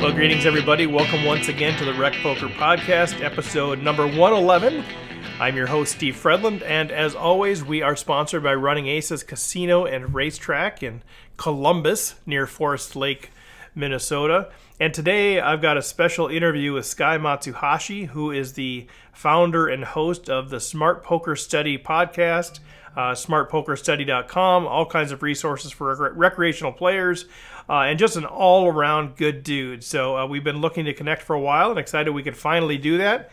Well, greetings, everybody. Welcome once again to the Rec Poker Podcast, episode number 111. I'm your host, Steve Fredland, and as always, we are sponsored by Running Aces Casino and Racetrack in Columbus, near Forest Lake, Minnesota. And today I've got a special interview with Sky Matsuhashi, who is the founder and host of the Smart Poker Study podcast, uh, smartpokerstudy.com, all kinds of resources for rec- recreational players, uh, and just an all around good dude. So uh, we've been looking to connect for a while and excited we could finally do that.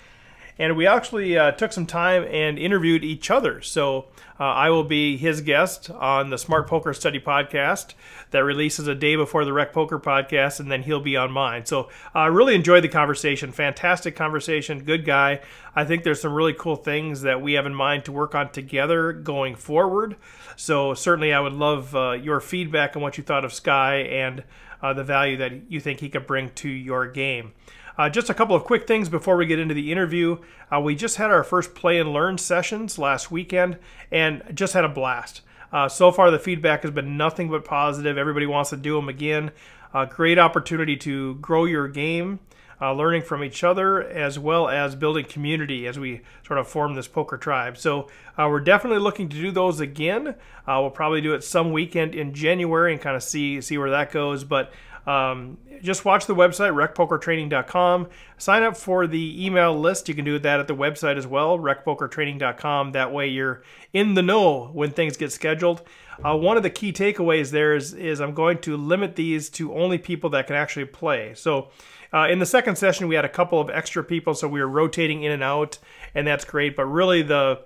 And we actually uh, took some time and interviewed each other. So uh, I will be his guest on the Smart Poker Study podcast that releases a day before the Rec Poker podcast, and then he'll be on mine. So I really enjoyed the conversation. Fantastic conversation. Good guy. I think there's some really cool things that we have in mind to work on together going forward. So certainly I would love uh, your feedback on what you thought of Sky and uh, the value that you think he could bring to your game. Uh, just a couple of quick things before we get into the interview. Uh, we just had our first play and learn sessions last weekend and just had a blast. Uh, so far, the feedback has been nothing but positive. Everybody wants to do them again. Uh, great opportunity to grow your game, uh, learning from each other, as well as building community as we sort of form this poker tribe. So, uh, we're definitely looking to do those again. we'll probably do it some weekend in January and kind of see see where that goes. But um, just watch the website, recpokertraining.com. Sign up for the email list. You can do that at the website as well, recpokertraining.com. That way you're in the know when things get scheduled. Uh, one of the key takeaways there is, is I'm going to limit these to only people that can actually play. So uh, in the second session, we had a couple of extra people, so we were rotating in and out, and that's great. But really, the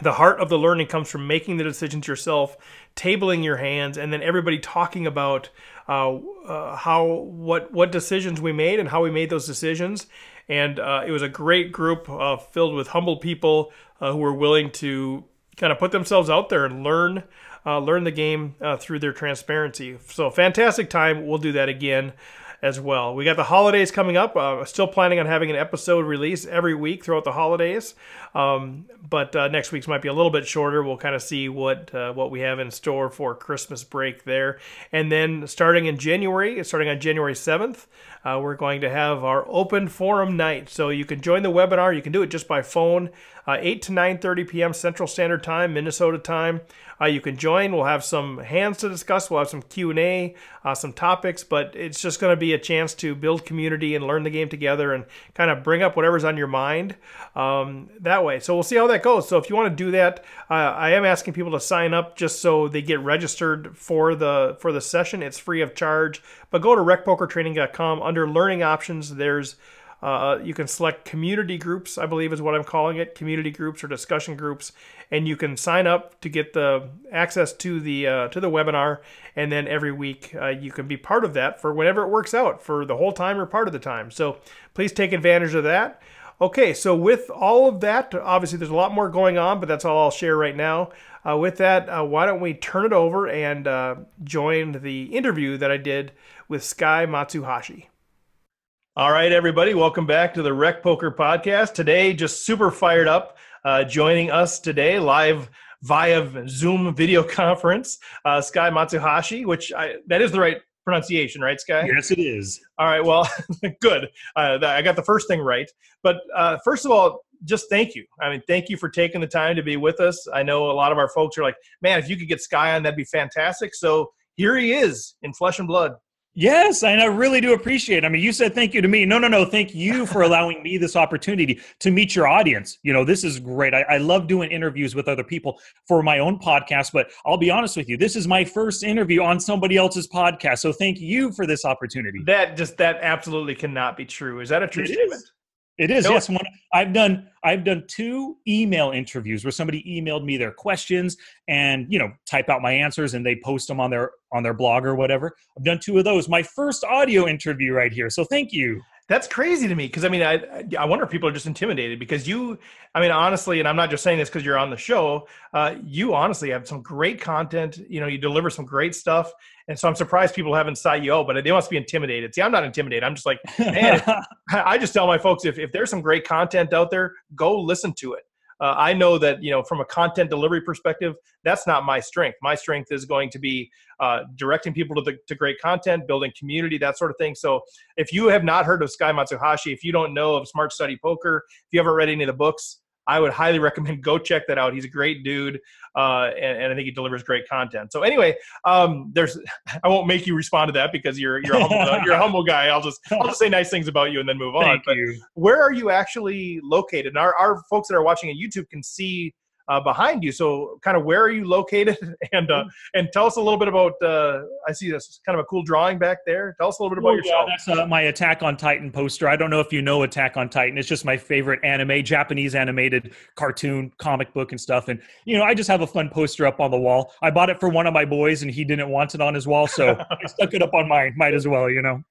the heart of the learning comes from making the decisions yourself, tabling your hands, and then everybody talking about uh, uh, how what what decisions we made and how we made those decisions. And uh, it was a great group uh, filled with humble people uh, who were willing to kind of put themselves out there and learn learn the game through their transparency. So fantastic time. We'll do that again as well. We got the holidays coming up. Uh, still planning on having an episode release every week throughout the holidays, um, but uh, next week's might be a little bit shorter. We'll kind of see what uh, what we have in store for Christmas break there, and then starting in January, starting on January seventh, uh, we're going to have our open forum night. So you can join the webinar. You can do it just by phone, uh, 8 to 9:30 p.m. Central Standard Time, Minnesota time. Uh, you can join. We'll have some hands to discuss. We'll have some Q and A, uh, some topics, but it's just going to be a chance to build community and learn the game together and kind of bring up whatever's on your mind um, that way. So we'll see how that goes. So if you want to do that, uh, I am asking people to sign up just so they get registered for the for the session. It's free of charge. But go to recpokertraining.com under learning options. There's uh, you can select community groups, I believe is what I'm calling it, community groups or discussion groups, and you can sign up to get the access to the uh, to the webinar. And then every week uh, you can be part of that for whenever it works out, for the whole time or part of the time. So please take advantage of that. Okay, so with all of that, obviously there's a lot more going on, but that's all I'll share right now. Uh, with that, uh, why don't we turn it over and uh, join the interview that I did with Sky Matsuhashi. All right, everybody, welcome back to the Rec Poker Podcast. Today, just super fired up. Uh, joining us today, live via Zoom video conference, uh, Sky Matsuhashi, which I, that is the right pronunciation, right, Sky? Yes, it is. All right, well, good. Uh, I got the first thing right. But uh, first of all, just thank you. I mean, thank you for taking the time to be with us. I know a lot of our folks are like, man, if you could get Sky on, that'd be fantastic. So here he is in flesh and blood. Yes, and I really do appreciate it. I mean, you said thank you to me. No, no, no. Thank you for allowing me this opportunity to meet your audience. You know, this is great. I, I, love doing interviews with other people for my own podcast, but I'll be honest with you, this is my first interview on somebody else's podcast. So thank you for this opportunity. That just that absolutely cannot be true. Is that a true it statement? Is. It is yes. One, I've done I've done two email interviews where somebody emailed me their questions and you know type out my answers and they post them on their on their blog or whatever. I've done two of those. My first audio interview right here. So thank you. That's crazy to me because I mean I I wonder if people are just intimidated because you I mean honestly and I'm not just saying this because you're on the show uh, you honestly have some great content you know you deliver some great stuff and so I'm surprised people haven't sought you out but they must be intimidated. See I'm not intimidated I'm just like man I just tell my folks if if there's some great content out there go listen to it uh, I know that you know from a content delivery perspective, that's not my strength. My strength is going to be uh, directing people to the to great content, building community, that sort of thing. So if you have not heard of Sky Matsuhashi, if you don't know of Smart Study Poker, if you haven't read any of the books, I would highly recommend go check that out. He's a great dude, uh, and, and, I think he delivers great content. So anyway, um, there's I won't make you respond to that because you're you're a humble, you're a humble guy. I'll just I'll just say nice things about you and then move on. Thank but you. where are you actually located? And our our folks that are watching on YouTube can see uh, behind you. So, kind of where are you located? And uh, and tell us a little bit about. Uh, I see this kind of a cool drawing back there. Tell us a little bit about oh, yourself. Yeah, that's uh, my Attack on Titan poster. I don't know if you know Attack on Titan. It's just my favorite anime, Japanese animated cartoon, comic book, and stuff. And you know, I just have a fun poster up on the wall. I bought it for one of my boys, and he didn't want it on his wall, so I stuck it up on mine. Might as well, you know.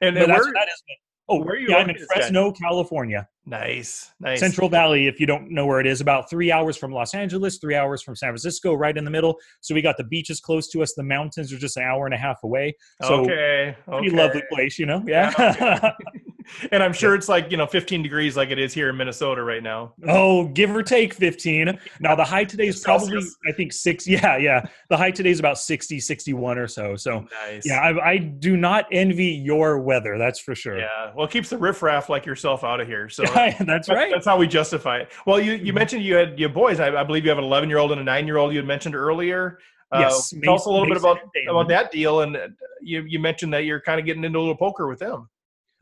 And, and where, that is Oh, where are you? Yeah, I'm in Fresno, guy? California. Nice, nice. Central Valley, if you don't know where it is, about three hours from Los Angeles, three hours from San Francisco, right in the middle. So we got the beaches close to us. The mountains are just an hour and a half away. So okay, pretty okay. lovely place, you know. Yeah. yeah okay. and I'm sure it's like you know 15 degrees like it is here in Minnesota right now. Oh, give or take 15. Now the high today is probably I think six. Yeah, yeah. The high today is about 60, 61 or so. So nice. yeah, I, I, do not envy your weather. That's for sure. Yeah, well, it keeps the riffraff like yourself out of here. So that's right. That's how we justify it. Well, you you mm-hmm. mentioned you had your boys. I, I, believe you have an 11 year old and a nine year old. You had mentioned earlier. Uh, yes. Tell us a little Mason bit about about that deal, and uh, you you mentioned that you're kind of getting into a little poker with them.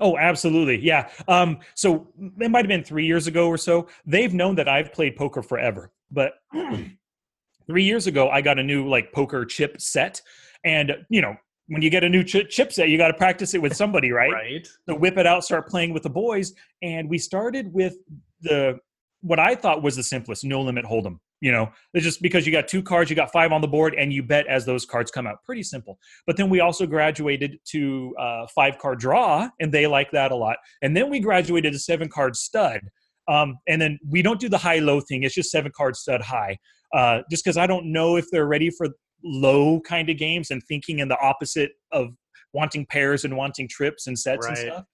Oh, absolutely. Yeah. Um, so it might have been three years ago or so. They've known that I've played poker forever. But three years ago, I got a new like poker chip set. And, you know, when you get a new ch- chip set, you got to practice it with somebody, right? right. So whip it out, start playing with the boys. And we started with the what I thought was the simplest no limit hold'em. You know, it's just because you got two cards, you got five on the board, and you bet as those cards come out. Pretty simple. But then we also graduated to uh, five card draw, and they like that a lot. And then we graduated to seven card stud. Um, and then we don't do the high low thing. It's just seven card stud high. Uh, just because I don't know if they're ready for low kind of games and thinking in the opposite of wanting pairs and wanting trips and sets right. and stuff.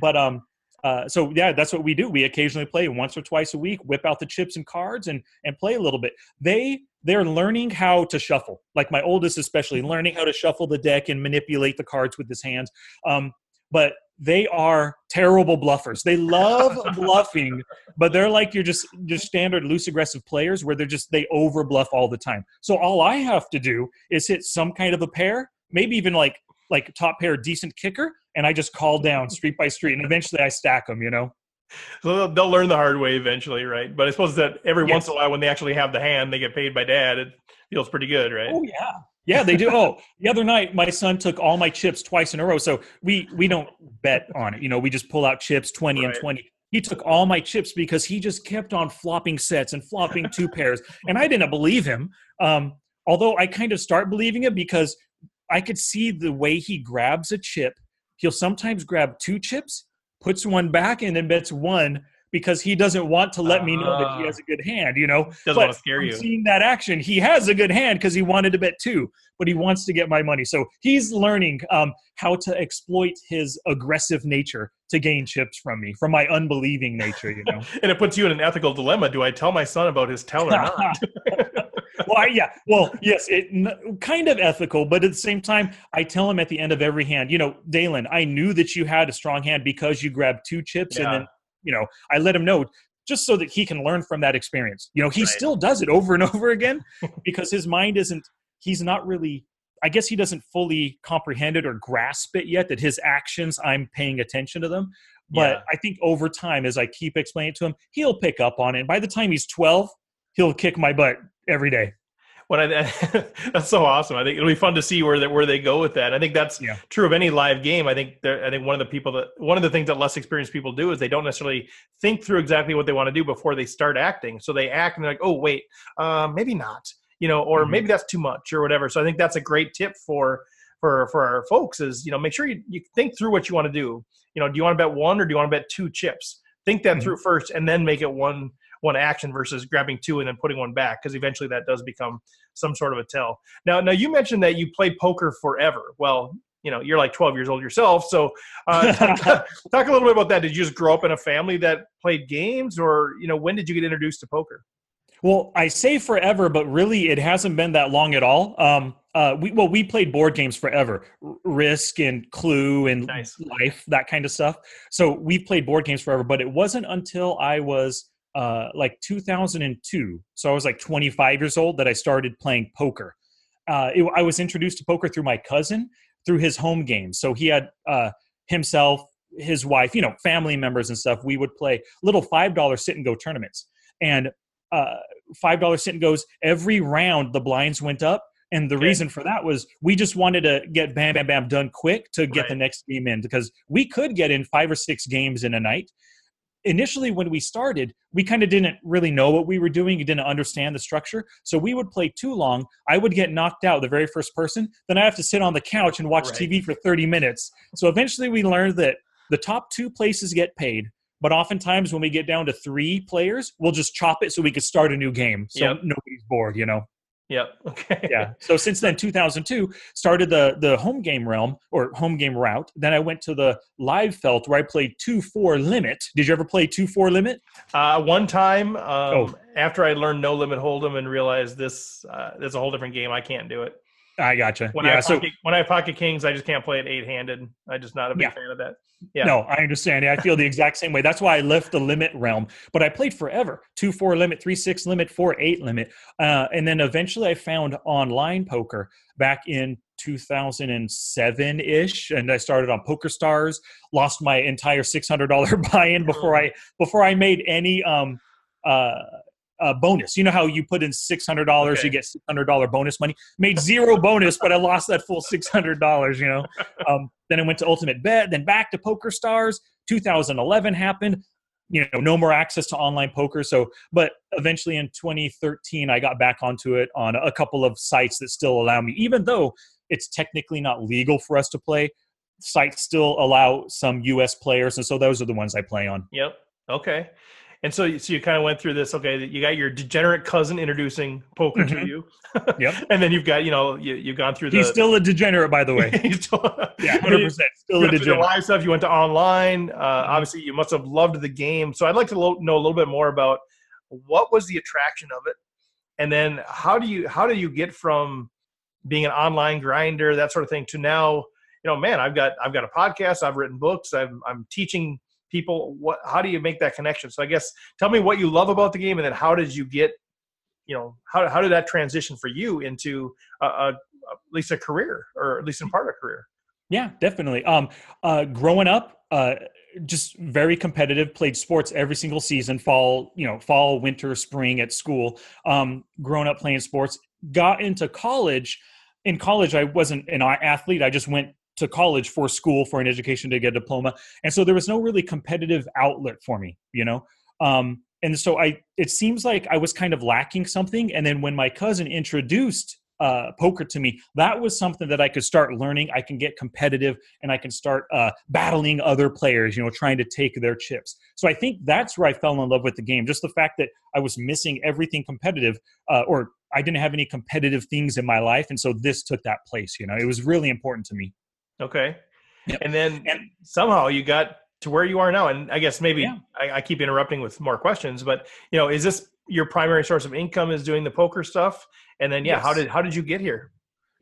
But um, uh, so yeah, that's what we do. We occasionally play once or twice a week, whip out the chips and cards and and play a little bit. They they're learning how to shuffle. Like my oldest, especially learning how to shuffle the deck and manipulate the cards with his hands. Um, but they are terrible bluffers. They love bluffing, but they're like you're just just standard loose aggressive players where they're just they over bluff all the time. So all I have to do is hit some kind of a pair, maybe even like like top pair decent kicker, and I just call down street by street, and eventually I stack them. You know. So they'll learn the hard way eventually, right? But I suppose that every yes. once in a while, when they actually have the hand, they get paid by dad. It feels pretty good, right? Oh yeah, yeah, they do. oh, the other night my son took all my chips twice in a row. So we we don't bet on it. You know, we just pull out chips twenty right. and twenty. He took all my chips because he just kept on flopping sets and flopping two pairs, and I didn't believe him. Um, although I kind of start believing it because I could see the way he grabs a chip. He'll sometimes grab two chips, puts one back, and then bets one because he doesn't want to let uh, me know that he has a good hand. You know, doesn't but want to scare I'm you. Seeing that action, he has a good hand because he wanted to bet two, but he wants to get my money. So he's learning um, how to exploit his aggressive nature to gain chips from me, from my unbelieving nature. You know, and it puts you in an ethical dilemma. Do I tell my son about his tell or not? well, I, yeah. Well, yes, it n- kind of ethical, but at the same time, I tell him at the end of every hand, you know, Dalen, I knew that you had a strong hand because you grabbed two chips, yeah. and then, you know, I let him know just so that he can learn from that experience. You know, he right. still does it over and over again because his mind isn't. He's not really. I guess he doesn't fully comprehend it or grasp it yet. That his actions, I'm paying attention to them. But yeah. I think over time, as I keep explaining to him, he'll pick up on it. And by the time he's 12, he'll kick my butt every day. When I, that's so awesome. I think it'll be fun to see where they, where they go with that. I think that's yeah. true of any live game. I think I think one of the people that one of the things that less experienced people do is they don't necessarily think through exactly what they want to do before they start acting. So they act and they're like, oh wait, uh, maybe not, you know, or mm-hmm. maybe that's too much or whatever. So I think that's a great tip for for for our folks is you know make sure you, you think through what you want to do. You know, do you want to bet one or do you want to bet two chips? Think that mm-hmm. through first and then make it one one action versus grabbing two and then putting one back because eventually that does become some sort of a tell. Now, now you mentioned that you played poker forever. Well, you know you're like 12 years old yourself. So uh, talk, talk a little bit about that. Did you just grow up in a family that played games, or you know when did you get introduced to poker? Well, I say forever, but really it hasn't been that long at all. Um, uh, we well, we played board games forever, Risk and Clue and Nice. Life, that kind of stuff. So we played board games forever, but it wasn't until I was uh, like 2002, so I was like 25 years old, that I started playing poker. Uh, it, I was introduced to poker through my cousin through his home games. So he had uh, himself, his wife, you know, family members and stuff. We would play little five dollar sit and go tournaments, and uh, five dollar sit and goes every round. The blinds went up. And the Okay. reason for that was we just wanted to get bam, bam, bam done quick to get Right. the next game in because we could get in five or six games in a night. Initially, when we started, we kind of didn't really know what we were doing. You didn't understand the structure. So we would play too long. I would get knocked out, the very first person. Then I have to sit on the couch and watch Right. TV for 30 minutes. So eventually, we learned that the top two places get paid. But oftentimes, when we get down to three players, we'll just chop it so we could start a new game. So Yep. nobody's bored, you know? Yep. Okay. yeah. So since then, 2002 started the the home game realm or home game route. Then I went to the live felt where I played two four limit. Did you ever play two four limit? Uh, one time, um, Oh. after I learned no limit hold'em and realized this, uh, this is a whole different game. I can't do it. I gotcha. When I yeah. have So pocket, when I have pocket kings, I just can't play it eight handed. I'm just not a big Yeah. fan of that. Yeah. no, I understand. I feel the exact same way. That's why I left the limit realm. But I played forever two four limit, three six limit, four eight limit, uh, and then eventually I found online poker back in 2007 ish, and I started on Poker Stars. Lost my entire six hundred dollar buy in before I before I made any um uh. Uh, bonus. You know how you put in six hundred dollars, Okay. you get six hundred dollar bonus money. Made zero bonus, but I lost that full six hundred dollars. You know. Um, then I went to Ultimate Bet, then back to Poker Stars. 2011 happened. You know, no more access to online poker. So, but eventually in 2013, I got back onto it on a couple of sites that still allow me, even though it's technically not legal for us to play. Sites still allow some U.S. players, and so those are the ones I play on. Yep. Okay. And so, so you kind of went through this. Okay, you got your degenerate cousin introducing poker to Mhm. you. Yep. and then you've got, you know, you you've gone through the. He's still a degenerate, by the way. he's still- Yeah, 100. percent Still a degenerate. live stuff. You went to online. Uh, Mm-hmm. Obviously, you must have loved the game. So I'd like to lo- know a little bit more about what was the attraction of it, and then how do you how do you get from being an online grinder that sort of thing to now, you know, man, I've got I've got a podcast. I've written books. I'm I'm teaching people what how do you make that connection so i guess tell me what you love about the game and then how did you get you know how, how did that transition for you into a, a, at least a career or at least in part of a career Yeah, definitely. Um, uh, growing up, uh, just very competitive. Played sports every single season. Fall, you know, fall, winter, spring at school. Um, growing up playing sports. Got into college. In college, I wasn't an athlete. I just went to college for school for an education to get a diploma, and so there was no really competitive outlet for me. You know. Um, and so I, it seems like I was kind of lacking something. And then when my cousin introduced uh, poker to me, that was something that I could start learning. I can get competitive and I can start uh, battling other players, you know, trying to take their chips. So I think that's where I fell in love with the game. Just the fact that I was missing everything competitive, uh, or I didn't have any competitive things in my life. And so this took that place, you know, it was really important to me. Okay Yep. and then And- somehow you got to where you are now and i guess maybe Yeah. I, I keep interrupting with more questions but you know is this your primary source of income is doing the poker stuff and then yeah how did how did you get here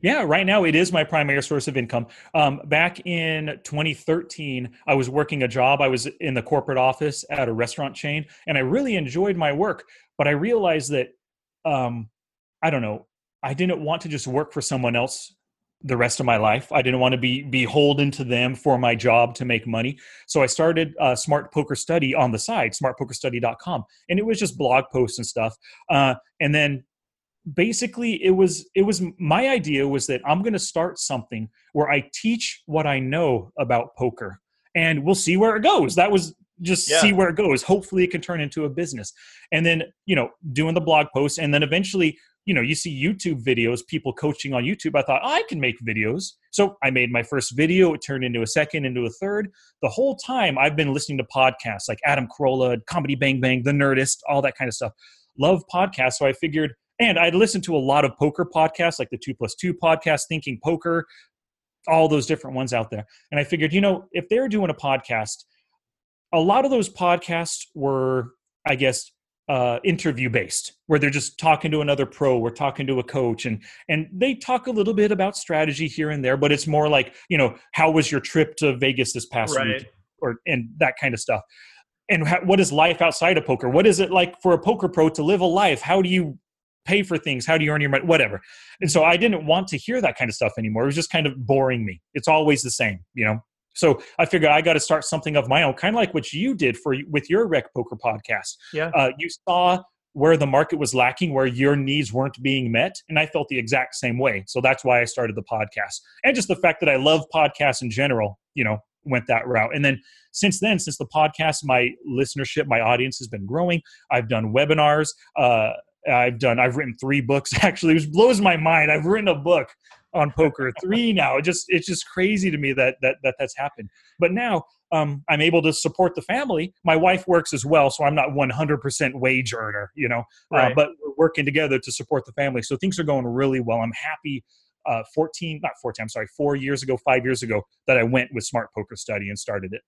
Yeah, right now it is my primary source of income. Um, back in 2013, I was working a job. I was in the corporate office at a restaurant chain, and I really enjoyed my work. But I realized that, um, I don't know, I didn't want to just work for someone else the rest of my life. I didn't want to be beholden to them for my job to make money. So I started uh, Smart Poker Study on the side, smartpokerstudy.com, and it was just blog posts and stuff. Uh, and then basically it was it was my idea was that i'm going to start something where i teach what i know about poker and we'll see where it goes that was just Yeah. see where it goes hopefully it can turn into a business and then you know doing the blog posts and then eventually you know you see youtube videos people coaching on youtube. I thought oh, i can make videos. So i made my first video. It turned into a second into a third. The whole time i've been listening to podcasts like adam carolla comedy bang bang the nerdist all that kind of stuff. Love podcasts. So i figured and I'd listened to a lot of poker podcasts, like the Two Plus Two podcast, Thinking Poker, all those different ones out there. And I figured, you know, if they're doing a podcast, a lot of those podcasts were, I guess, uh, interview based, where they're just talking to another pro or talking to a coach, and and they talk a little bit about strategy here and there, but it's more like, you know, how was your trip to Vegas this past Right. week, or and that kind of stuff. And how, what is life outside of poker? What is it like for a poker pro to live a life? How do you pay for things? How do you earn your money? Whatever. And so I didn't want to hear that kind of stuff anymore. It was just kind of boring me. It's always the same, you know. So I figured I got to start something of my own, kind of like what you did for with your Rec Poker podcast. Yeah. Uh, you saw where the market was lacking, where your needs weren't being met, and I felt the exact same way. So that's why I started the podcast, and just the fact that I love podcasts in general, you know, went that route. And then since then, since the podcast, my listenership, my audience has been growing. I've done webinars. Uh, I've done. I've written three books. Actually, which blows my mind. I've written a book on poker, three now. It just it's just crazy to me that that that that's happened. But now um, I'm able to support the family. My wife works as well, so I'm not 100% wage earner, you know. Uh, Right. but we're working together to support the family. So things are going really well. I'm happy. Uh, 14, not 14. I'm sorry, four years ago, five years ago, that I went with Smart Poker Study and started it.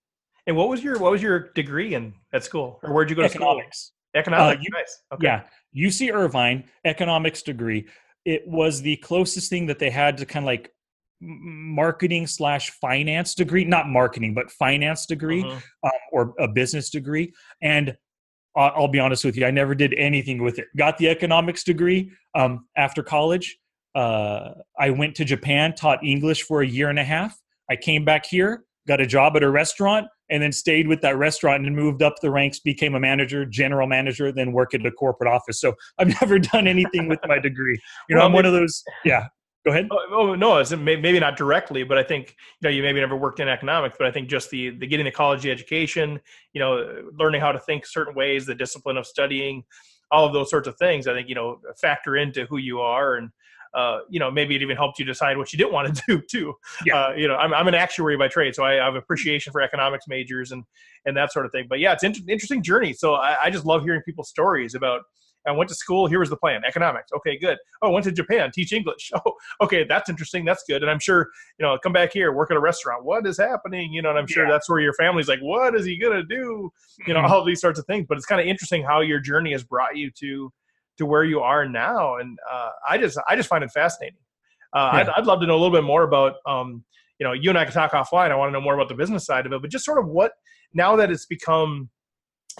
And what was your what was your degree in at school, or where'd you go to Economics. school? Economics. Uh, nice. Okay. Yeah, UC Irvine economics degree. It was the closest thing that they had to kind of like marketing slash finance degree, not marketing, but finance degree Mhm. um, or a business degree. And I'll, I'll be honest with you, I never did anything with it. Got the economics degree um, after college. Uh, I went to Japan, taught English for a year and a half. I came back here, got a job at a restaurant, and then stayed with that restaurant and moved up the ranks, became a manager, general manager, then worked at a corporate office. So I've never done anything with my degree. You know, Well, I'm one of those. Yeah, go ahead. Oh, oh, no, maybe not directly, but I think you know you maybe never worked in economics, but I think just the the getting the college education, you know, learning how to think certain ways, the discipline of studying, all of those sorts of things, I think you know factor into who you are, and uh, you know maybe it even helped you decide what you didn't want to do too. Yeah. Uh, you know, I'm I'm an actuary by trade, so I have appreciation for economics majors and and that sort of thing. But yeah, it's an inter- interesting journey. So I, I just love hearing people's stories about. I went to school. Here was the plan: economics. Okay, good. Oh, I went to Japan, teach English. Oh, okay, that's interesting. That's good. And I'm sure, you know, come back here, work at a restaurant. What is happening? You know, and I'm sure Yeah. that's where your family's like, what is he gonna do? You know, Mhm. all these sorts of things. But it's kind of interesting how your journey has brought you to to where you are now, and uh, I just I just find it fascinating. Uh, I'd, I'd love to know a little bit more about, um, you know, you and I can talk offline. I want to know more about the business side of it, but just sort of what now that it's become,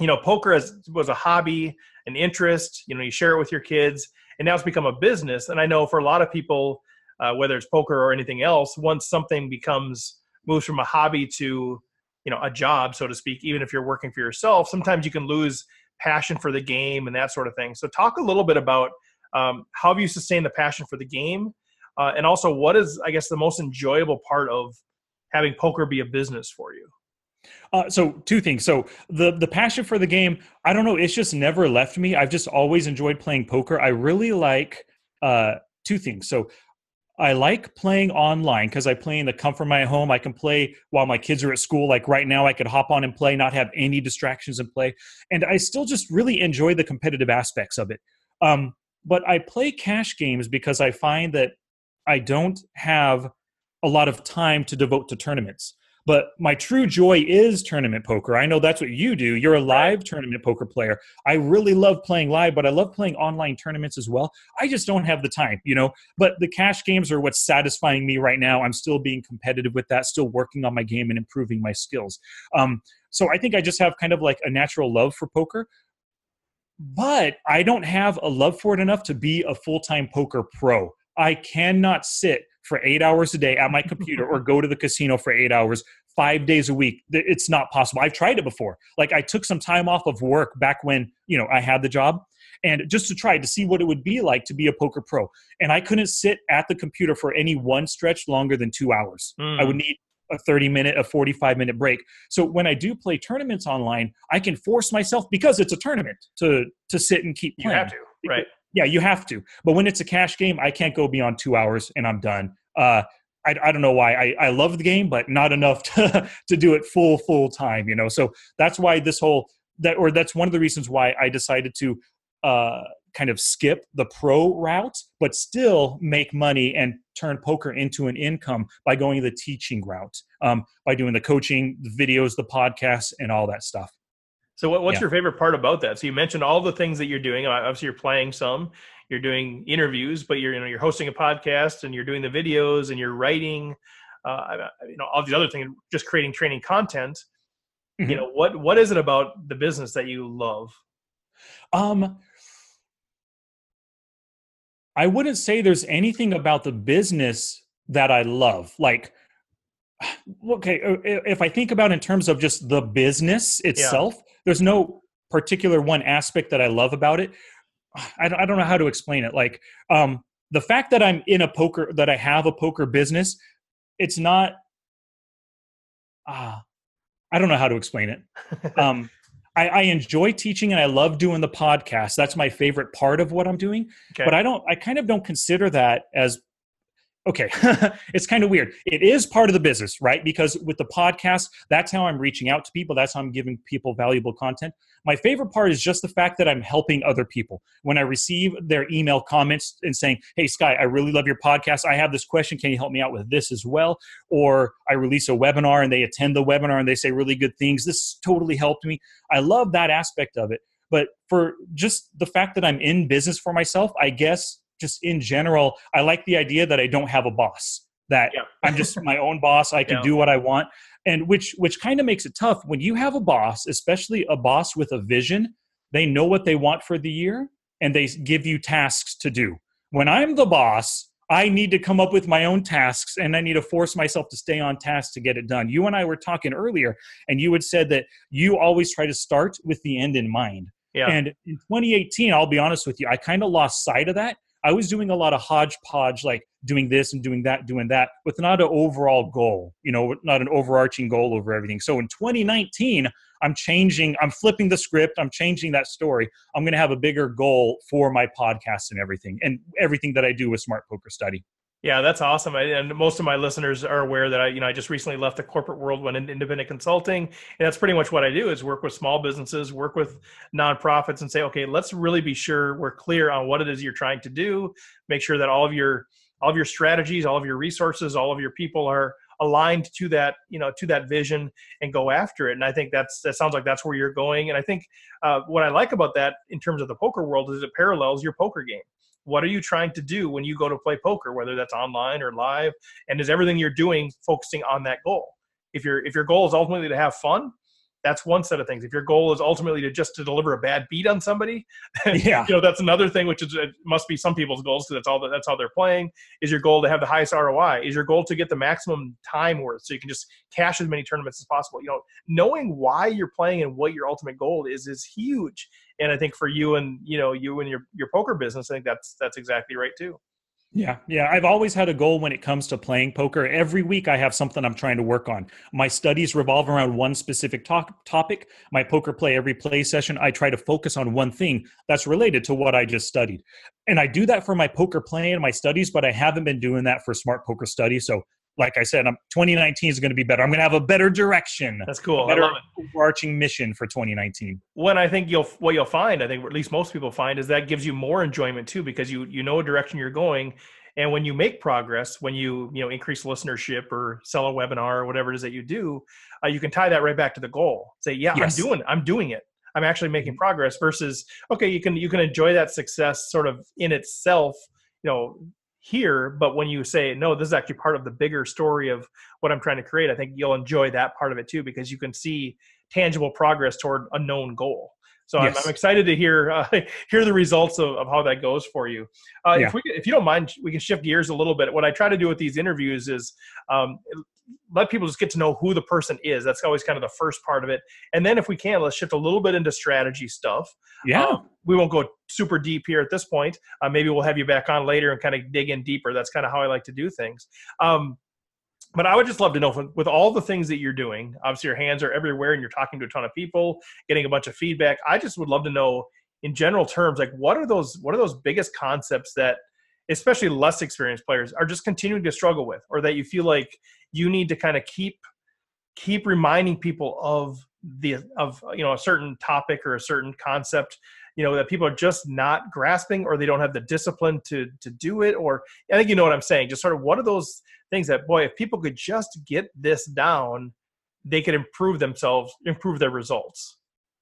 you know, poker as, was a hobby, an interest. You know, you share it with your kids, and now it's become a business. And I know for a lot of people, uh, whether it's poker or anything else, once something becomes moves from a hobby to, you know, a job, so to speak, even if you're working for yourself, sometimes you can lose passion for the game and that sort of thing. So, talk a little bit about um, how have you sustained the passion for the game, uh, and also what is, I guess, the most enjoyable part of having poker be a business for you. Uh, so two things. So the the passion for the game, I don't know, it's just never left me. I've just always enjoyed playing poker. I really like uh, two things. So I like playing online because I play in the comfort of my home. I can play while my kids are at school. Like right now, I could hop on and play, not have any distractions and play. And I still just really enjoy the competitive aspects of it. Um, but I play cash games because I find that I don't have a lot of time to devote to tournaments. But my true joy is tournament poker. I know that's what you do. You're a live tournament poker player. I really love playing live, but I love playing online tournaments as well. I just don't have the time, you know. But the cash games are what's satisfying me right now. I'm still being competitive with that, still working on my game and improving my skills. Um, so I think I just have kind of like a natural love for poker. But I don't have a love for it enough to be a full time poker pro. I cannot sit for eight hours a day at my computer or go to the casino for eight hours five days a week it's not possible. I've tried it before. Like i took some time off of work back when you know i had the job and just to try to see what it would be like to be a poker pro. And i couldn't sit at the computer for any one stretch longer than two hours. I would need a 30 minute a 45 minute break. So when i do play tournaments online i can force myself because it's a tournament to to sit and keep You have to, right? yeah, you have to. But when it's a cash game, I can't go beyond two hours and I'm done. Uh, I, I don't know why. I, I love the game, but not enough to, to do it full, full time, you know? So that's why this whole, that, or that's one of the reasons why I decided to uh, kind of skip the pro route, but still make money and turn poker into an income by going the teaching route, um, by doing the coaching, the videos, the podcasts, and all that stuff. So, what, what's yeah. your favorite part about that? So, you mentioned all the things that you're doing. Obviously, you're playing some, you're doing interviews, but you're you know you're hosting a podcast and you're doing the videos and you're writing, uh, you know, all these other things, just creating training content. Mm-hmm. You know, what what is it about the business that you love? Um, I wouldn't say there's anything about the business that I love. Like, okay, uh, if I think about in terms of just the business itself, yeah. there's no particular one aspect that I love about it. I don't I don't know how to explain it. Like, um, the fact that I'm in a poker, that I have a poker business, it's not. Ah, uh, I don't know how to explain it. Um, I, I, enjoy teaching and I love doing the podcast. That's my favorite part of what I'm doing. Okay. But I don't, I kind of don't consider that as okay, it's kind of weird. It is part of the business, right? Because with the podcast, that's how I'm reaching out to people. That's how I'm giving people valuable content. My favorite part is just the fact that I'm helping other people. When I receive their email comments and saying, Hey, Sky, I really love your podcast. I have this question. Can you help me out with this as well? Or I release a webinar and they attend the webinar and they say really good things. This totally helped me. I love that aspect of it. But for just the fact that I'm in business for myself, I guess just in general, I like the idea that I don't have a boss. That yeah. I'm just my own boss. I can yeah. do what I want, and which which kind of makes it tough when you have a boss, especially a boss with a vision. They know what they want for the year, and they give you tasks to do. When I'm the boss, I need to come up with my own tasks and I need to force myself to stay on task to get it done. You and I were talking earlier, and you had said that you always try to start with the end in mind. Yeah. And in 2018, I'll be honest with you, I kind of lost sight of that I was doing a lot of hodgepodge, like doing this and doing that, doing that, with not an overall goal, you know, not an overarching goal over everything. So in 2019, I'm changing, I'm flipping the script, I'm changing that story. I'm going to have a bigger goal for my podcast and everything, and everything that I do with Smart Poker Study. Yeah, that's awesome. And most of my listeners are aware that I, you know, I just recently left the corporate world, went into independent consulting, and that's pretty much what I do: is work with small businesses, work with nonprofits, and say, okay, let's really be sure we're clear on what it is you're trying to do. Make sure that all of your all of your strategies, all of your resources, all of your people are aligned to that, you know, to that vision, and go after it. And I think that's that sounds like that's where you're going. And I think uh, what I like about that in terms of the poker world is it parallels your poker game what are you trying to do when you go to play poker whether that's online or live? And is everything you're doing focusing on that goal? If your if your goal is ultimately to have fun that's one set of things. If your goal is ultimately to just to deliver a bad beat on somebody, yeah, you know that's another thing, which is it must be some people's goals because that's all that, that's how they're playing. Is your goal to have the highest ROI? Is your goal to get the maximum time worth so you can just cash as many tournaments as possible? You know, knowing why you're playing and what your ultimate goal is is huge. And I think for you and you know you and your your poker business, I think that's that's exactly right too. Yeah, yeah. I've always had a goal when it comes to playing poker. Every week I have something I'm trying to work on. My studies revolve around one specific topic. My poker play, every play session, I try to focus on one thing that's related to what I just studied. And I do that for my poker play and my studies, but I haven't been doing that for smart poker study. So, like I said, I'm, 2019 is going to be better. I'm going to have a better direction. That's cool. better overarching mission for 2019. When I think you'll what you'll find, I think at least most people find is that gives you more enjoyment too because you you know a direction you're going, and when you make progress, when you you know increase listenership or sell a webinar or whatever it is that you do, uh, you can tie that right back to the goal. Say, yeah, yes. I'm doing I'm doing it. I'm actually making mm-hmm. progress. Versus, okay, you can you can enjoy that success sort of in itself, you know, here but when you say no this is actually part of the bigger story of what i'm trying to create i think you'll enjoy that part of it too because you can see tangible progress toward a known goal so yes. I'm, I'm, excited to hear uh, hear the results of, of how that goes for you. Uh, yeah. if, we, if you don't mind, we can shift gears a little bit. What I try to do with these interviews is um, let people just get to know who the person is. That's always kind of the first part of it. And then if we can, let's shift a little bit into strategy stuff. Yeah. Um, we won't go super deep here at this point. Uh, maybe we'll have you back on later and kind of dig in deeper. That's kind of how I like to do things. Um, but I would just love to know with all the things that you're doing, obviously your hands are everywhere and you're talking to a ton of people, getting a bunch of feedback. I just would love to know in general terms, like what are those, what are those biggest concepts that especially less experienced players are just continuing to struggle with or that you feel like you need to kind of keep keep reminding people of the of you know a certain topic or a certain concept you know that people are just not grasping or they don't have the discipline to to do it or i think you know what i'm saying just sort of what are those things that boy if people could just get this down they could improve themselves improve their results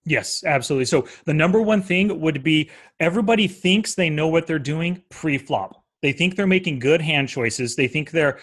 Yes, absolutely. So the number one thing would be everybody thinks they know what they're doing pre-flop. They think they're making good hand choices. They think they're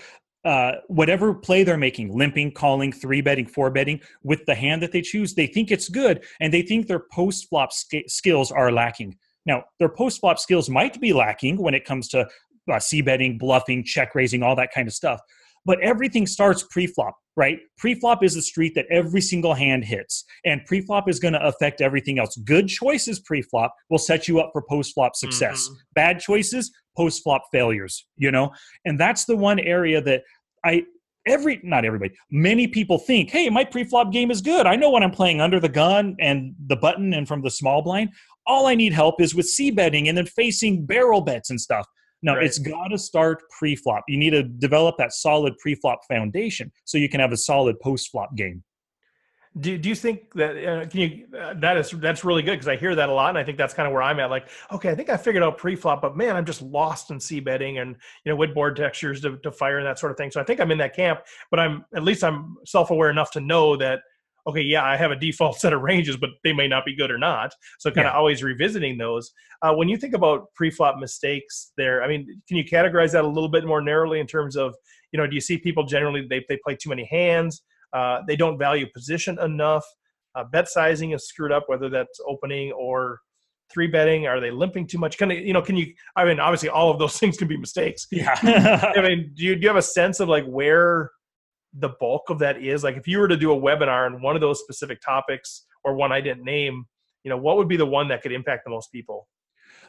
uh, whatever play they're making, limping, calling, three betting, four betting with the hand that they choose, they think it's good, and they think their post flop sk- skills are lacking. Now, their post flop skills might be lacking when it comes to uh, c betting, bluffing, check raising, all that kind of stuff. But everything starts pre flop, right? Pre flop is the street that every single hand hits, and pre flop is going to affect everything else. Good choices pre flop will set you up for post flop success. Mm-hmm. Bad choices post flop failures, you know? And that's the one area that I every not everybody many people think hey my pre-flop game is good i know when i'm playing under the gun and the button and from the small blind all i need help is with c betting and then facing barrel bets and stuff no right. it's got to start pre-flop. You need to develop that solid pre-flop foundation so you can have a solid post-flop game. Do, do you think that uh, can you uh, that is that's really good because I hear that a lot and I think that's kind of where I'm at. Like okay I think I figured out pre-flop but man I'm just lost in c betting and you know with board textures to, to fire and that sort of thing. So I think I'm in that camp but I'm at least I'm self-aware enough to know that okay yeah I have a default set of ranges but they may not be good or not so kind of yeah. always revisiting those uh, when you think about pre-flop mistakes there I mean can you categorize that a little bit more narrowly in terms of you know do you see people generally they, they play too many hands uh, they don't value position enough. Uh, bet sizing is screwed up, whether that's opening or three betting. Are they limping too much? Can you, you know, can you? I mean, obviously, all of those things can be mistakes. Yeah. I mean, do you, do you have a sense of like where the bulk of that is? Like, if you were to do a webinar on one of those specific topics or one I didn't name, you know, what would be the one that could impact the most people?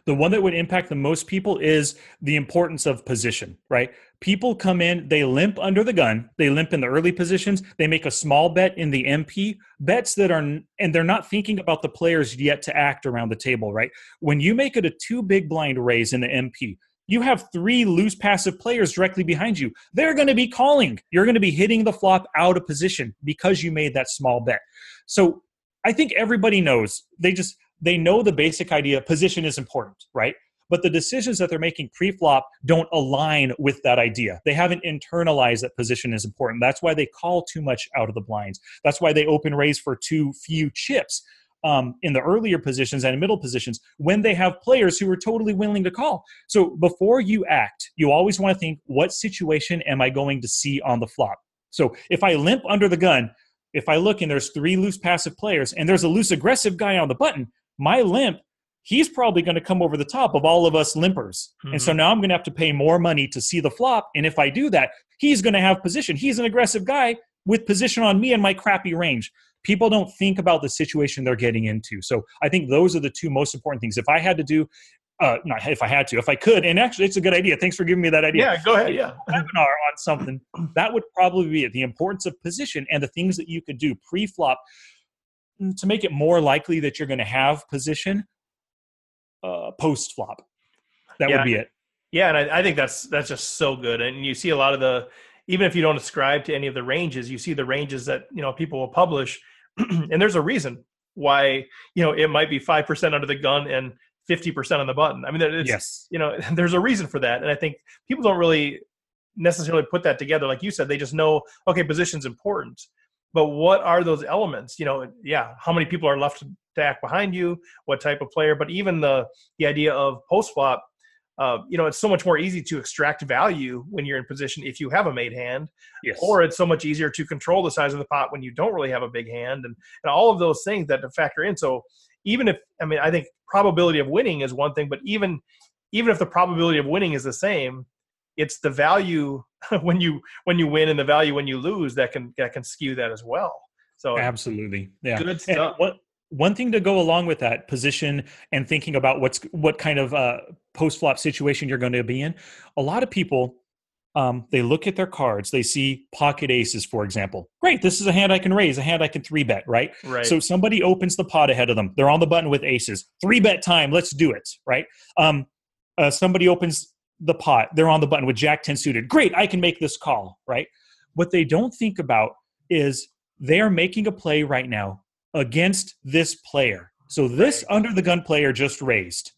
the one that would impact the most people is the importance of position, right? People come in, they limp under the gun, they limp in the early positions, they make a small bet in the MP, bets that are, and they're not thinking about the players yet to act around the table, right? When you make it a two big blind raise in the MP, you have three loose passive players directly behind you. They're going to be calling. You're going to be hitting the flop out of position because you made that small bet. So I think everybody knows. They just they know the basic idea position is important, right? But the decisions that they're making pre flop don't align with that idea. They haven't internalized that position is important. That's why they call too much out of the blinds. That's why they open raise for too few chips um, in the earlier positions and middle positions when they have players who are totally willing to call. So before you act, you always want to think, what situation am I going to see on the flop? So if I limp under the gun, if I look and there's three loose passive players and there's a loose aggressive guy on the button, my limp he's probably going to come over the top of all of us limpers. Mm-hmm. And so mm-hmm. now I'm going to have to pay more money to see the flop. And if I do that, he's going to have position. He's an aggressive guy with position on me and my crappy range. People don't think about the situation they're getting into. So I think those are the two most important things. If I had to do, uh, not if I had to, if I could, and actually it's a good idea. Thanks for giving me that idea. Yeah, go ahead. Yeah. Webinar on something that would probably be it. The importance of position and the things that you could do pre-flop to make it more likely that you're going to have position uh, post flop. That yeah. would be it. Yeah, and I, I, think that's that's just so good. And you see a lot of the even if you don't ascribe to any of the ranges, you see the ranges that you know people will publish, and there's a reason why you know it might be five percent under the gun and fifty percent on the button. I mean, it's, yes, you know, there's a reason for that, and I think people don't really necessarily put that together. Like you said, they just know okay, position's important. But what are those elements? You know yeah how many people are left to act behind you? What type of player? But even the the idea of post flop uh, you know it's so much more easy to extract value when you're in position if you have a made hand yes. or it's so much easier to control the size of the pot when you don't really have a big hand and, and all of those things that to factor in so even if i mean i think probability of winning is one thing but even even if the probability of winning is the same it's the value when you when you win and the value when you lose that can that can skew that as well. So absolutely, yeah. Good stuff. what, one thing to go along with that position and thinking about what's what kind of uh, post flop situation you're going to be in. A lot of people um, they look at their cards, they see pocket aces, for example. Great, this is a hand I can raise, a hand I can three bet, right? Right. So somebody opens the pot ahead of them. They're on the button with aces. Three bet time. Let's do it, right? Um, uh, somebody opens the pot. They're on the button with Jack 10 suited. Great, I can make this call, right? What they don't think about is they are making a play right now against this player. So this under the gun player just raised.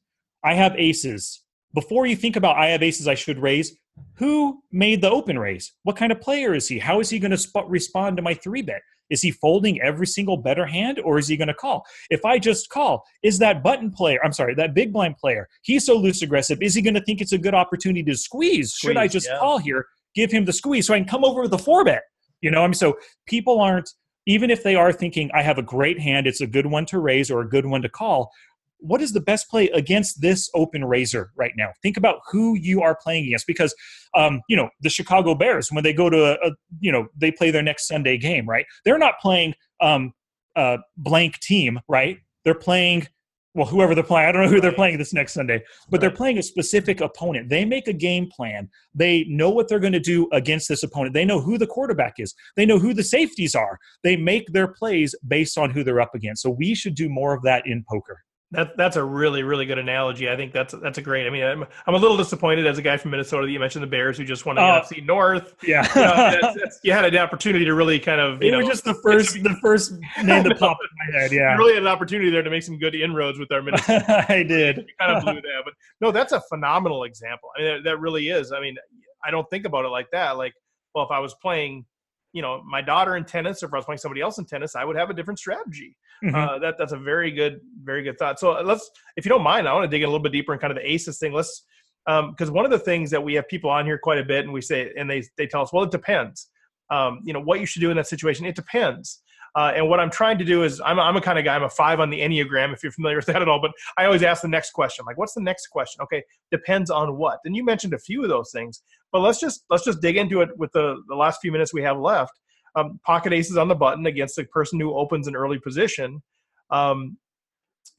I have aces. Before you think about I have aces I should raise, who made the open raise? What kind of player is he? How is he going to sp- respond to my three bet? Is he folding every single better hand or is he going to call? If I just call, is that button player, I'm sorry, that big blind player, he's so loose aggressive, is he going to think it's a good opportunity to squeeze? squeeze Should I just yeah. call here, give him the squeeze so I can come over with a four bet? You know, I mean, so people aren't, even if they are thinking, I have a great hand, it's a good one to raise or a good one to call, what is the best play against this open raiser right now? Think about who you are playing against because, um, you know, the Chicago Bears, when they go to a, a, you know, they play their next Sunday game, right? They're not playing um, a blank team, right? They're playing, well, whoever they're playing. I don't know who they're playing this next Sunday, but they're playing a specific opponent. They make a game plan. They know what they're going to do against this opponent. They know who the quarterback is. They know who the safeties are. They make their plays based on who they're up against. So we should do more of that in poker. That that's a really really good analogy. I think that's that's a great. I mean, I'm, I'm a little disappointed as a guy from Minnesota that you mentioned the Bears who just won the uh, NFC North. Yeah, you, know, that's, that's, you, had an opportunity to really kind of. You it know, was just the first the first name that popped in my head. Yeah, you really had an opportunity there to make some good inroads with our Minnesota. I did. You kind of blew that, but no, that's a phenomenal example. I mean, that, that really is. I mean, I don't think about it like that. Like, well, if I was playing you know my daughter in tennis or if I was playing somebody else in tennis, I would have a different strategy. Mm-hmm. Uh, that that's a very good very good thought. So uh, let's if you don't mind, I want to dig in a little bit deeper in kind of the aces thing. Let's because um, one of the things that we have people on here quite a bit, and we say and they they tell us, well, it depends. Um, you know what you should do in that situation. It depends. Uh, and what I'm trying to do is, I'm, I'm a kind of guy, I'm a five on the Enneagram, if you're familiar with that at all. But I always ask the next question, like, what's the next question? Okay, depends on what. And you mentioned a few of those things, but let's just let's just dig into it with the, the last few minutes we have left. Um, pocket aces on the button against the person who opens an early position. Um,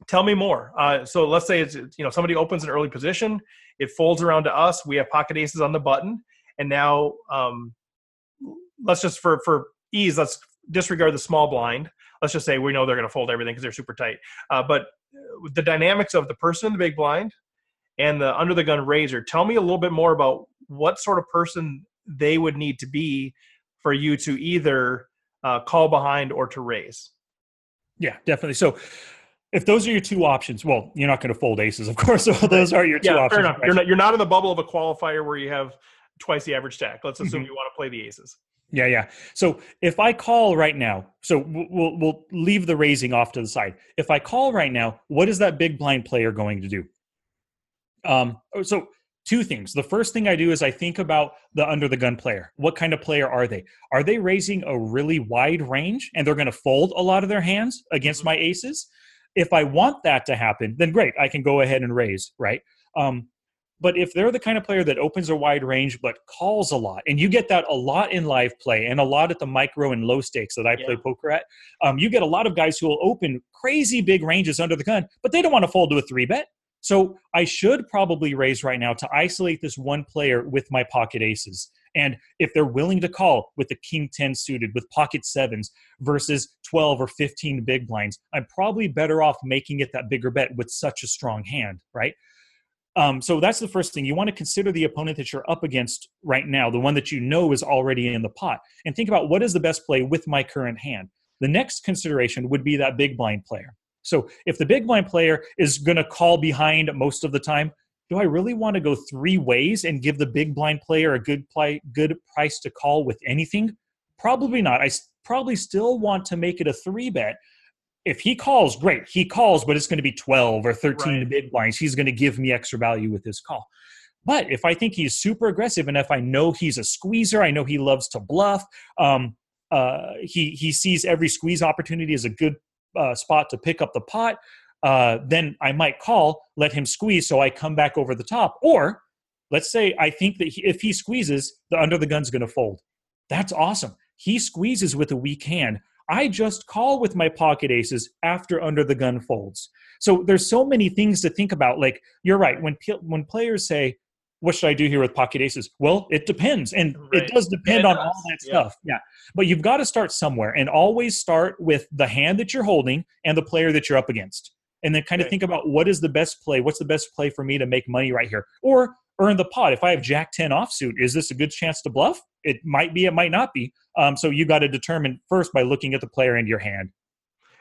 tell me more. Uh, so let's say it's you know somebody opens an early position, it folds around to us. We have pocket aces on the button, and now um, let's just for for ease, let's disregard the small blind. Let's just say we know they're going to fold everything because they're super tight. Uh, but the dynamics of the person in the big blind and the under the gun raiser. Tell me a little bit more about what sort of person they would need to be for you to either uh, call behind or to raise. Yeah, definitely. So if those are your two options, well, you're not going to fold aces, of course. So those are your two yeah, options. Fair enough. You're not, you're not in the bubble of a qualifier where you have twice the average stack. Let's assume mm-hmm. you want to play the aces. Yeah, yeah. So if I call right now, so we'll we'll leave the raising off to the side. If I call right now, what is that big blind player going to do? Um, so two things. The first thing I do is I think about the under the gun player. What kind of player are they? Are they raising a really wide range and they're going to fold a lot of their hands against mm-hmm. my aces? If I want that to happen, then great, I can go ahead and raise, right? Um, but if they're the kind of player that opens a wide range but calls a lot, and you get that a lot in live play and a lot at the micro and low stakes that I yeah. play poker at, um, you get a lot of guys who will open crazy big ranges under the gun, but they don't want to fold to a three bet. So I should probably raise right now to isolate this one player with my pocket aces. And if they're willing to call with the king 10 suited with pocket sevens versus 12 or 15 big blinds, I'm probably better off making it that bigger bet with such a strong hand, right? Um, so that's the first thing. You want to consider the opponent that you're up against right now, the one that you know is already in the pot, and think about what is the best play with my current hand. The next consideration would be that big blind player. So if the big blind player is going to call behind most of the time, do I really want to go three ways and give the big blind player a good play, good price to call with anything? Probably not. I probably still want to make it a three bet if he calls, great. He calls, but it's going to be 12 or 13 right. big blinds. He's going to give me extra value with his call. But if I think he's super aggressive and if I know he's a squeezer, I know he loves to bluff, um, uh, he, he sees every squeeze opportunity as a good uh, spot to pick up the pot, uh, then I might call, let him squeeze so I come back over the top. Or let's say I think that he, if he squeezes, the under the gun's going to fold. That's awesome. He squeezes with a weak hand. I just call with my pocket aces after under the gun folds. So there's so many things to think about. Like you're right when when players say, "What should I do here with pocket aces?" Well, it depends, and right. it does depend on all that yeah. stuff. Yeah, but you've got to start somewhere, and always start with the hand that you're holding and the player that you're up against, and then kind of think about what is the best play. What's the best play for me to make money right here, or earn the pot? If I have Jack ten offsuit, is this a good chance to bluff? It might be, it might not be. Um, so you got to determine first by looking at the player and your hand.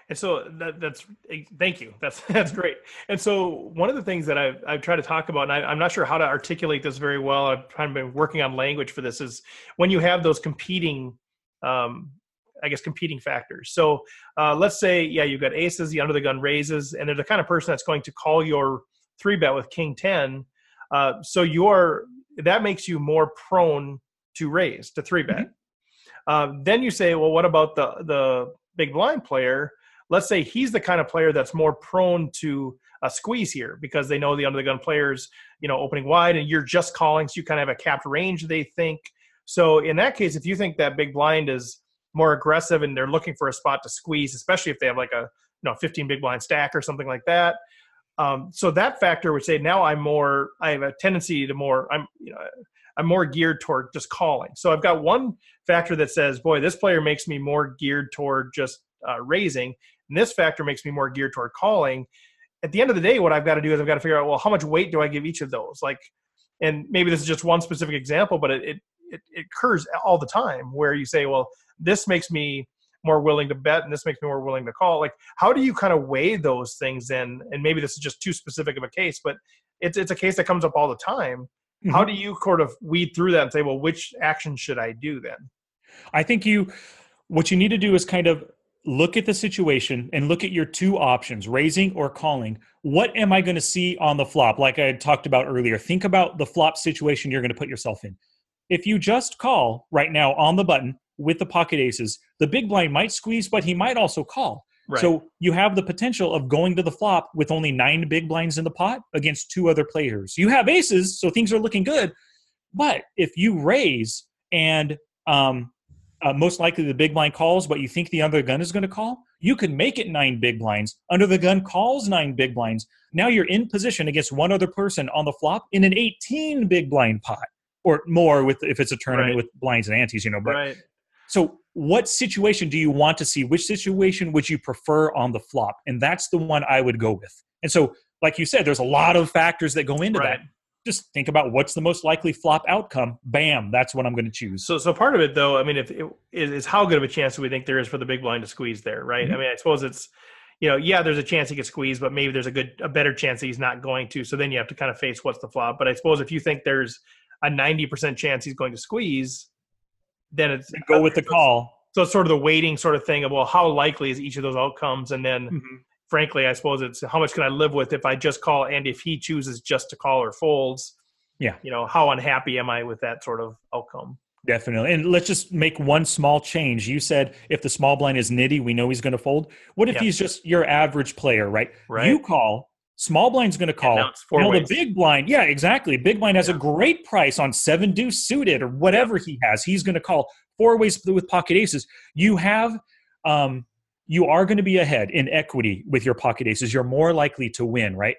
And so that, that's thank you. That's that's great. And so one of the things that I've I've tried to talk about, and I, am not sure how to articulate this very well. I've kind of been working on language for this. Is when you have those competing, um, I guess competing factors. So uh, let's say yeah, you've got aces, the under the gun raises, and they're the kind of person that's going to call your three bet with king ten. Uh, so you're that makes you more prone to raise to three bet. Mm-hmm. Uh, then you say, well, what about the the big blind player? Let's say he's the kind of player that's more prone to a squeeze here because they know the under the gun players, you know, opening wide and you're just calling, so you kind of have a capped range, they think. So in that case, if you think that big blind is more aggressive and they're looking for a spot to squeeze, especially if they have like a you know 15 big blind stack or something like that. Um, so that factor would say now I'm more I have a tendency to more I'm you know I'm more geared toward just calling. So I've got one factor that says, boy, this player makes me more geared toward just uh, raising, and this factor makes me more geared toward calling. At the end of the day, what I've got to do is I've got to figure out, well, how much weight do I give each of those? Like, and maybe this is just one specific example, but it, it, it, it occurs all the time where you say, well, this makes me more willing to bet and this makes me more willing to call like how do you kind of weigh those things in and maybe this is just too specific of a case but it's, it's a case that comes up all the time mm-hmm. how do you sort of weed through that and say well which action should i do then i think you what you need to do is kind of look at the situation and look at your two options, raising or calling. What am I going to see on the flop? Like I had talked about earlier, think about the flop situation you're going to put yourself in. If you just call right now on the button with the pocket aces, the big blind might squeeze, but he might also call. Right. So you have the potential of going to the flop with only nine big blinds in the pot against two other players. You have aces, so things are looking good. But if you raise and um, uh, most likely the big blind calls, but you think the under the gun is going to call, you can make it nine big blinds. Under the gun calls nine big blinds. Now you're in position against one other person on the flop in an 18 big blind pot or more with if it's a tournament right. with blinds and antes, you know. But right. so what situation do you want to see? Which situation would you prefer on the flop? And that's the one I would go with. And so, like you said, there's a lot of factors that go into right. that just think about what's the most likely flop outcome. Bam, that's what I'm going to choose. So, so part of it though, I mean, if it is how good of a chance do we think there is for the big blind to squeeze there, right? Mm-hmm. I mean, I suppose it's, you know, yeah, there's a chance he could squeeze, but maybe there's a good, a better chance that he's not going to. So then you have to kind of face what's the flop. But I suppose if you think there's a 90% chance he's going to squeeze, then it's go with the call. So it's sort of the weighting sort of thing of well, how likely is each of those outcomes, and then. Mm-hmm frankly, I suppose it's how much can I live with if I just call and if he chooses just to call or folds, yeah. You know how unhappy am i with that sort of outcome? Definitely. And let's just make one small change. You said if the small blind is nitty we know he's going to fold. What if yeah. he's just your average player right? Right. you call small blind's going to call now, now the big blind yeah exactly. Big blind has yeah. a great price on seven deuce suited or whatever yeah. he has. He's going to call four ways with pocket aces. You have um you are going to be ahead in equity with your pocket aces you're more likely to win right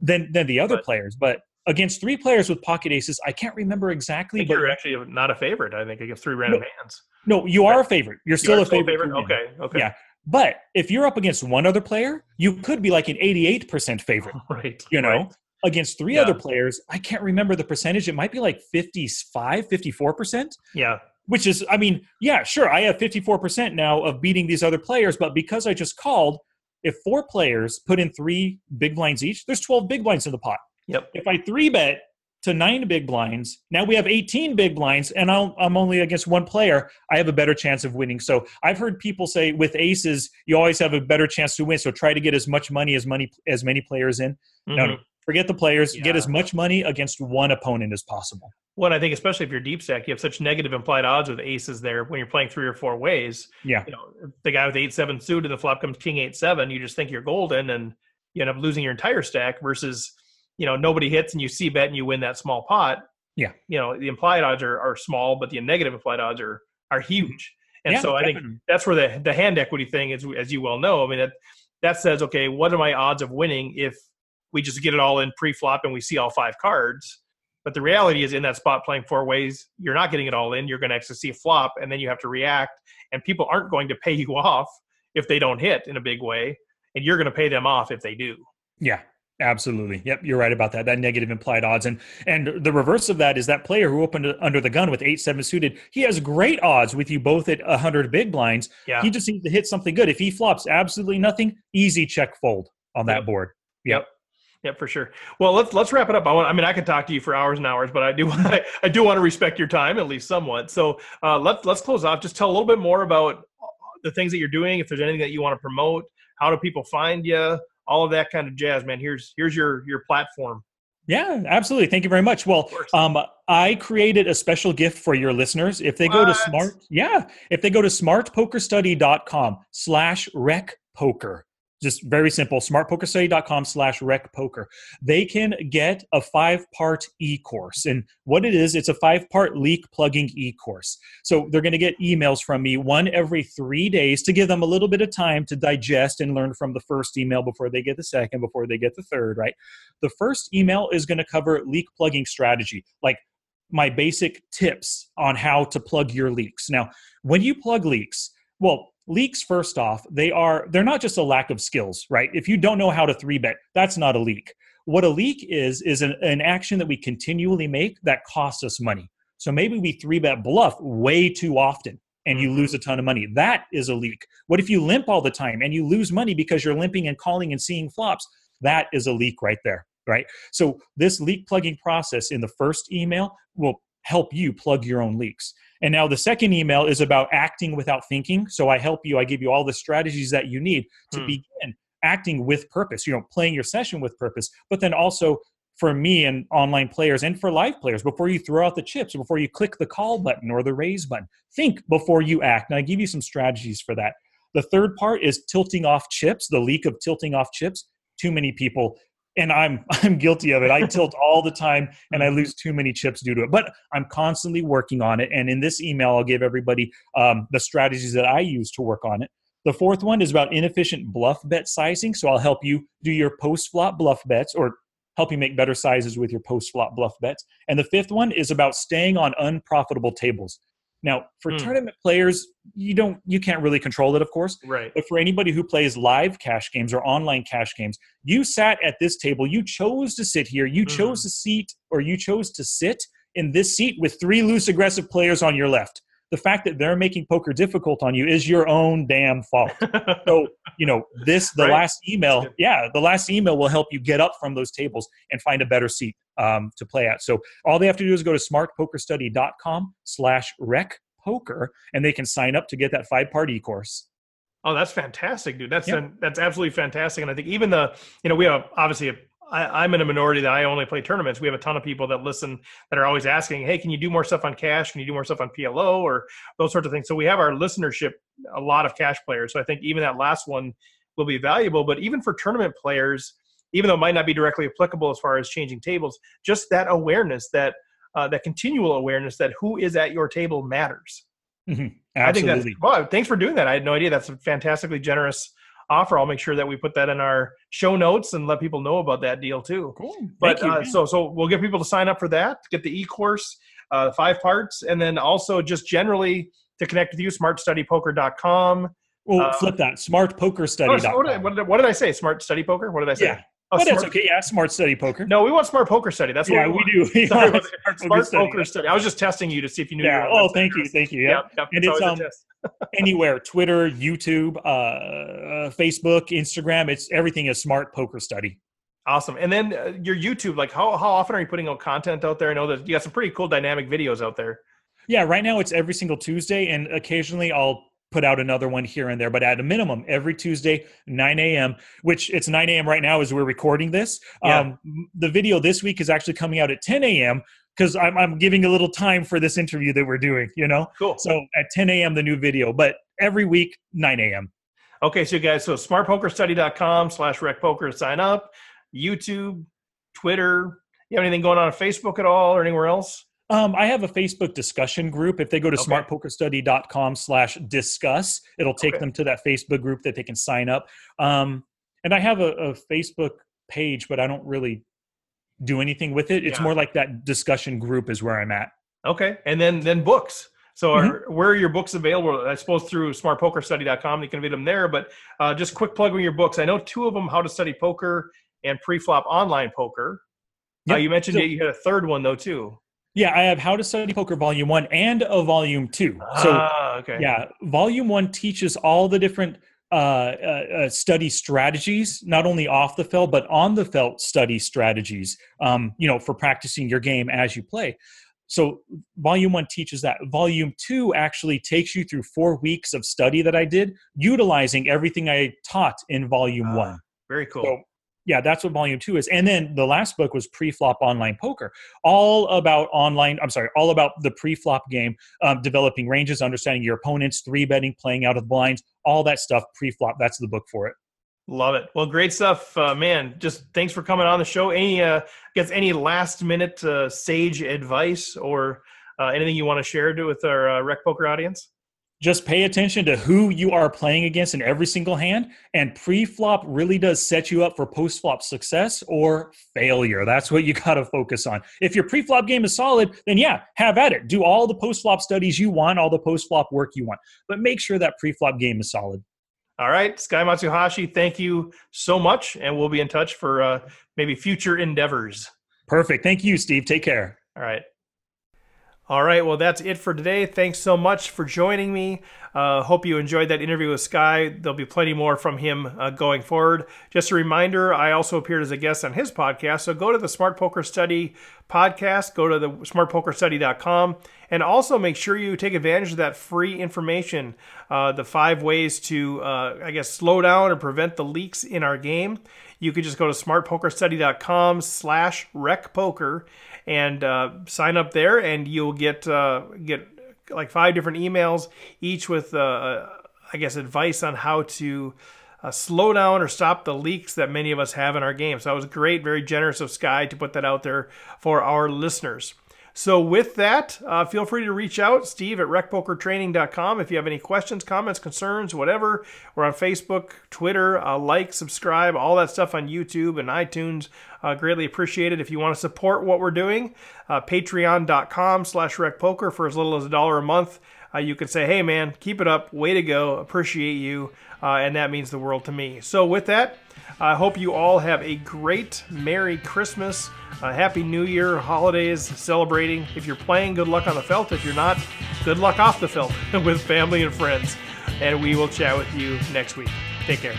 than than the other but, players but against three players with pocket aces. I can't remember exactly. but you're actually not a favorite. I think against three random no, hands. No, you are a favorite. You're still you a favorite. favorite? Okay. Okay. Yeah. But if you're up against one other player, you could be like an 88% favorite. Right. You know, right. against three yeah. other players, I can't remember the percentage. It might be like 55, 54%. Yeah. Which is, I mean, yeah, sure. I have 54% now of beating these other players, but because I just called, if four players put in three big blinds each, there's 12 big blinds in the pot. Yep. If I three bet to nine big blinds. Now we have 18 big blinds, and i am only against one player. I have a better chance of winning. So I've heard people say with aces, you always have a better chance to win. So try to get as much money as money as many players in. Mm-hmm. No, forget the players. Yeah. Get as much money against one opponent as possible. Well, I think especially if you're deep stack, you have such negative implied odds with aces there when you're playing three or four ways. Yeah, you know the guy with eight seven suited, the flop comes king eight seven. You just think you're golden, and you end up losing your entire stack. Versus you know nobody hits and you c-bet and you win that small pot yeah you know the implied odds are, are small but the negative implied odds are are huge and yeah, so i definitely. think that's where the the hand equity thing is as you well know i mean that that says okay what are my odds of winning if we just get it all in pre-flop and we see all five cards but the reality is in that spot playing four ways you're not getting it all in you're going to actually see a flop and then you have to react and people aren't going to pay you off if they don't hit in a big way and you're going to pay them off if they do yeah Absolutely. Yep, you're right about that. That negative implied odds, and and the reverse of that is that player who opened under the gun with eight seven suited. He has great odds with you both at hundred big blinds. Yeah. He just needs to hit something good. If he flops absolutely nothing, easy check fold on that Yep. board. Yep. Yep, for sure. Well, let's let's wrap it up. I, want, I mean, I could talk to you for hours and hours, but I do I, I do want to respect your time at least somewhat. So uh, let's let's close off. Just tell a little bit more about the things that you're doing. If there's anything that you want to promote, how do people find you? All of that kind of jazz, man. Here's here's your your platform. Yeah, absolutely. Thank you very much. Well, um, I created a special gift for your listeners. If they go to smart, yeah, if they go to smartpokerstudy.com slash rec poker, just very simple, smartpokerstudy.com slash rec poker, they can get a five part e course. And what it is, it's a five part leak plugging e course. So they're going to get emails from me one every three days to give them a little bit of time to digest and learn from the first email before they get the second, before they get the third, right? The first email is going to cover leak plugging strategy, like my basic tips on how to plug your leaks. Now, when you plug leaks, well, leaks first off, they are they're not just a lack of skills, right? If you don't know how to 3 bet, that's not a leak. What a leak is is an, an action that we continually make that costs us money. So maybe we 3 bet bluff way too often and you lose mm-hmm. a ton of money. That is a leak. What if you limp all the time and you lose money because you're limping and calling and seeing flops? That is a leak right there, right? So this leak plugging process in the first email will help you plug your own leaks. And now the second email is about acting without thinking. So I help you, I give you all the strategies that you need to Hmm. begin acting with purpose, you know, playing your session with purpose, but then also for me and online players and for live players, before you throw out the chips, before you click the call button or the raise button, think before you act. And I give you some strategies for that. The third part is tilting off chips, the leak of tilting off chips. Too many people, and I'm I'm guilty of it. I tilt all the time and I lose too many chips due to it. But I'm constantly working on it. And in this email, I'll give everybody um, the strategies that I use to work on it. The fourth one is about inefficient bluff bet sizing. So I'll help you do your post flop bluff bets or help you make better sizes with your post flop bluff bets. And the fifth one is about staying on unprofitable tables. Now, for Hmm. tournament players, you don't you can't really control it, of course. Right. But for anybody who plays live cash games or online cash games, you sat at this table, you chose to sit here, you Mhm. chose a seat or you chose to sit in this seat with three loose aggressive players on your left. The fact that they're making poker difficult on you is your own damn fault. So, you know, this the Right. last email, yeah, the last email will help you get up from those tables and find a better seat um, to play at. So all they have to do is go to smartpokerstudy.com slash rec poker and they can sign up to get that five part e course. Oh, that's fantastic, dude. That's Yep. that's absolutely fantastic. And I think even the, you know, we have obviously, a, I, I'm in a minority that I only play tournaments. We have a ton of people that listen that are always asking, "Hey, can you do more stuff on cash? Can you do more stuff on PLO or those sorts of things?" So we have our listenership, a lot of cash players. So I think even that last one will be valuable. But even for tournament players, even though it might not be directly applicable as far as changing tables, just that awareness, that uh, that continual awareness that who is at your table matters. Mhm. I think that's Absolutely. well. Thanks for doing that. I had no idea. That's a fantastically generous offer. I'll make sure that we put that in our show notes and let people know about that deal too. Cool. But Thank you. uh, so so we'll get people to sign up for that, get the e-course, uh, five parts, and then also just generally to connect with you, smartstudypoker.com. well, uh, flip that. Oh, Smartpokerstudy.com. what, did, what, did, what did I say? Smart Study Poker? What did I say? Yeah. Oh, but that's okay. Yeah, Smart Study Poker. No, we want Smart Poker Study. That's yeah, what we do. We Sorry want about that. Smart Poker Smart Study. Poker Study. I was just testing you to see if you knew. Yeah. Oh, thank you. Thank you. Yeah. And It's it's, um. Anywhere, Twitter, YouTube, uh, uh, Facebook, Instagram. It's everything is Smart Poker Study. Awesome. And then uh, your YouTube, like how, how often are you putting out content out there? I know that you got some pretty cool dynamic videos out there. Yeah, right now it's every single Tuesday, and occasionally I'll put out another one here and there, but at a minimum, every Tuesday, 9 a.m., which it's 9 a.m. right now as we're recording this. Yeah. Um, the video this week is actually coming out at 10 a.m. because I'm, I'm giving a little time for this interview that we're doing, you know? Cool. So at 10 a.m., the new video, but every week, 9 a.m. Okay, so you guys, so smartpokerstudy.com slash recpoker to sign up, YouTube, Twitter. You have anything going on on Facebook at all or anywhere else? Um, I have a Facebook discussion group. If they go to Okay. smartpokerstudy.com slash discuss, it'll take Okay. them to that Facebook group that they can sign up. Um, and I have a, a Facebook page, but I don't really do anything with it. It's Yeah. more like that discussion group is where I'm at. Okay, and then then books. So Mm-hmm. where are your books available? I suppose through smartpokerstudy.com. You can read them there. But uh, just quick plug with your books. I know two of them, How to Study Poker and Preflop Online Poker. Uh, you mentioned So- that you had a third one though too. Yeah, I have How to Study Poker Volume One and a Volume Two. So ah, okay. yeah, Volume One teaches all the different uh, uh, uh, study strategies, not only off the felt but on the felt study strategies. Um, you know, for practicing your game as you play. So Volume One teaches that. Volume Two actually takes you through four weeks of study that I did, utilizing everything I taught in Volume Ah, One. Very cool. So, yeah, that's what volume two is. And then the last book was pre-flop online poker, all about online. I'm sorry, all about the pre-flop game, um, developing ranges, understanding your opponents, three betting, playing out of the blinds, all that stuff. Pre-flop. That's the book for it. Love it. Well, great stuff, uh, man. Just thanks for coming on the show. Any, uh, guess any last minute uh, sage advice or uh, anything you want to share with our uh, rec poker audience? Just pay attention to who you are playing against in every single hand, and pre-flop really does set you up for post-flop success or failure. That's what you got to focus on. If your pre-flop game is solid, then yeah, have at it. Do all the post-flop studies you want, all the post-flop work you want, but make sure that pre-flop game is solid. All right, Sky Matsuhashi, thank you so much, and we'll be in touch for uh, maybe future endeavors. Perfect. Thank you, Steve. Take care. All right. All right. Well, that's it for today. Thanks so much for joining me. Uh, hope you enjoyed that interview with Sky. There'll be plenty more from him uh, going forward. Just a reminder, I also appeared as a guest on his podcast. So go to the Smart Poker Study podcast, go to the smartpokerstudy.com, and also make sure you take advantage of that free information uh, the five ways to, uh, I guess, slow down or prevent the leaks in our game. You could just go to smartpokerstudy.com slash recpoker and uh, sign up there, and you'll get uh, get like five different emails, each with uh, uh, I guess advice on how to uh, slow down or stop the leaks that many of us have in our game. So that was great, very generous of Sky to put that out there for our listeners. So with that, uh, feel free to reach out, Steve at recpokertraining.com. If you have any questions, comments, concerns, whatever, we're on Facebook, Twitter, uh, like, subscribe, all that stuff on YouTube and iTunes. Uh, greatly appreciated. If you want to support what we're doing, uh, patreon.com slash recpoker for as little as a dollar a month. Uh, you can say, hey man, keep it up, way to go, appreciate you, uh, and that means the world to me. So with that, I hope you all have a great Merry Christmas, Happy New Year, holidays, celebrating. If you're playing, good luck on the felt. If you're not, good luck off the felt with family and friends. And we will chat with you next week. Take care.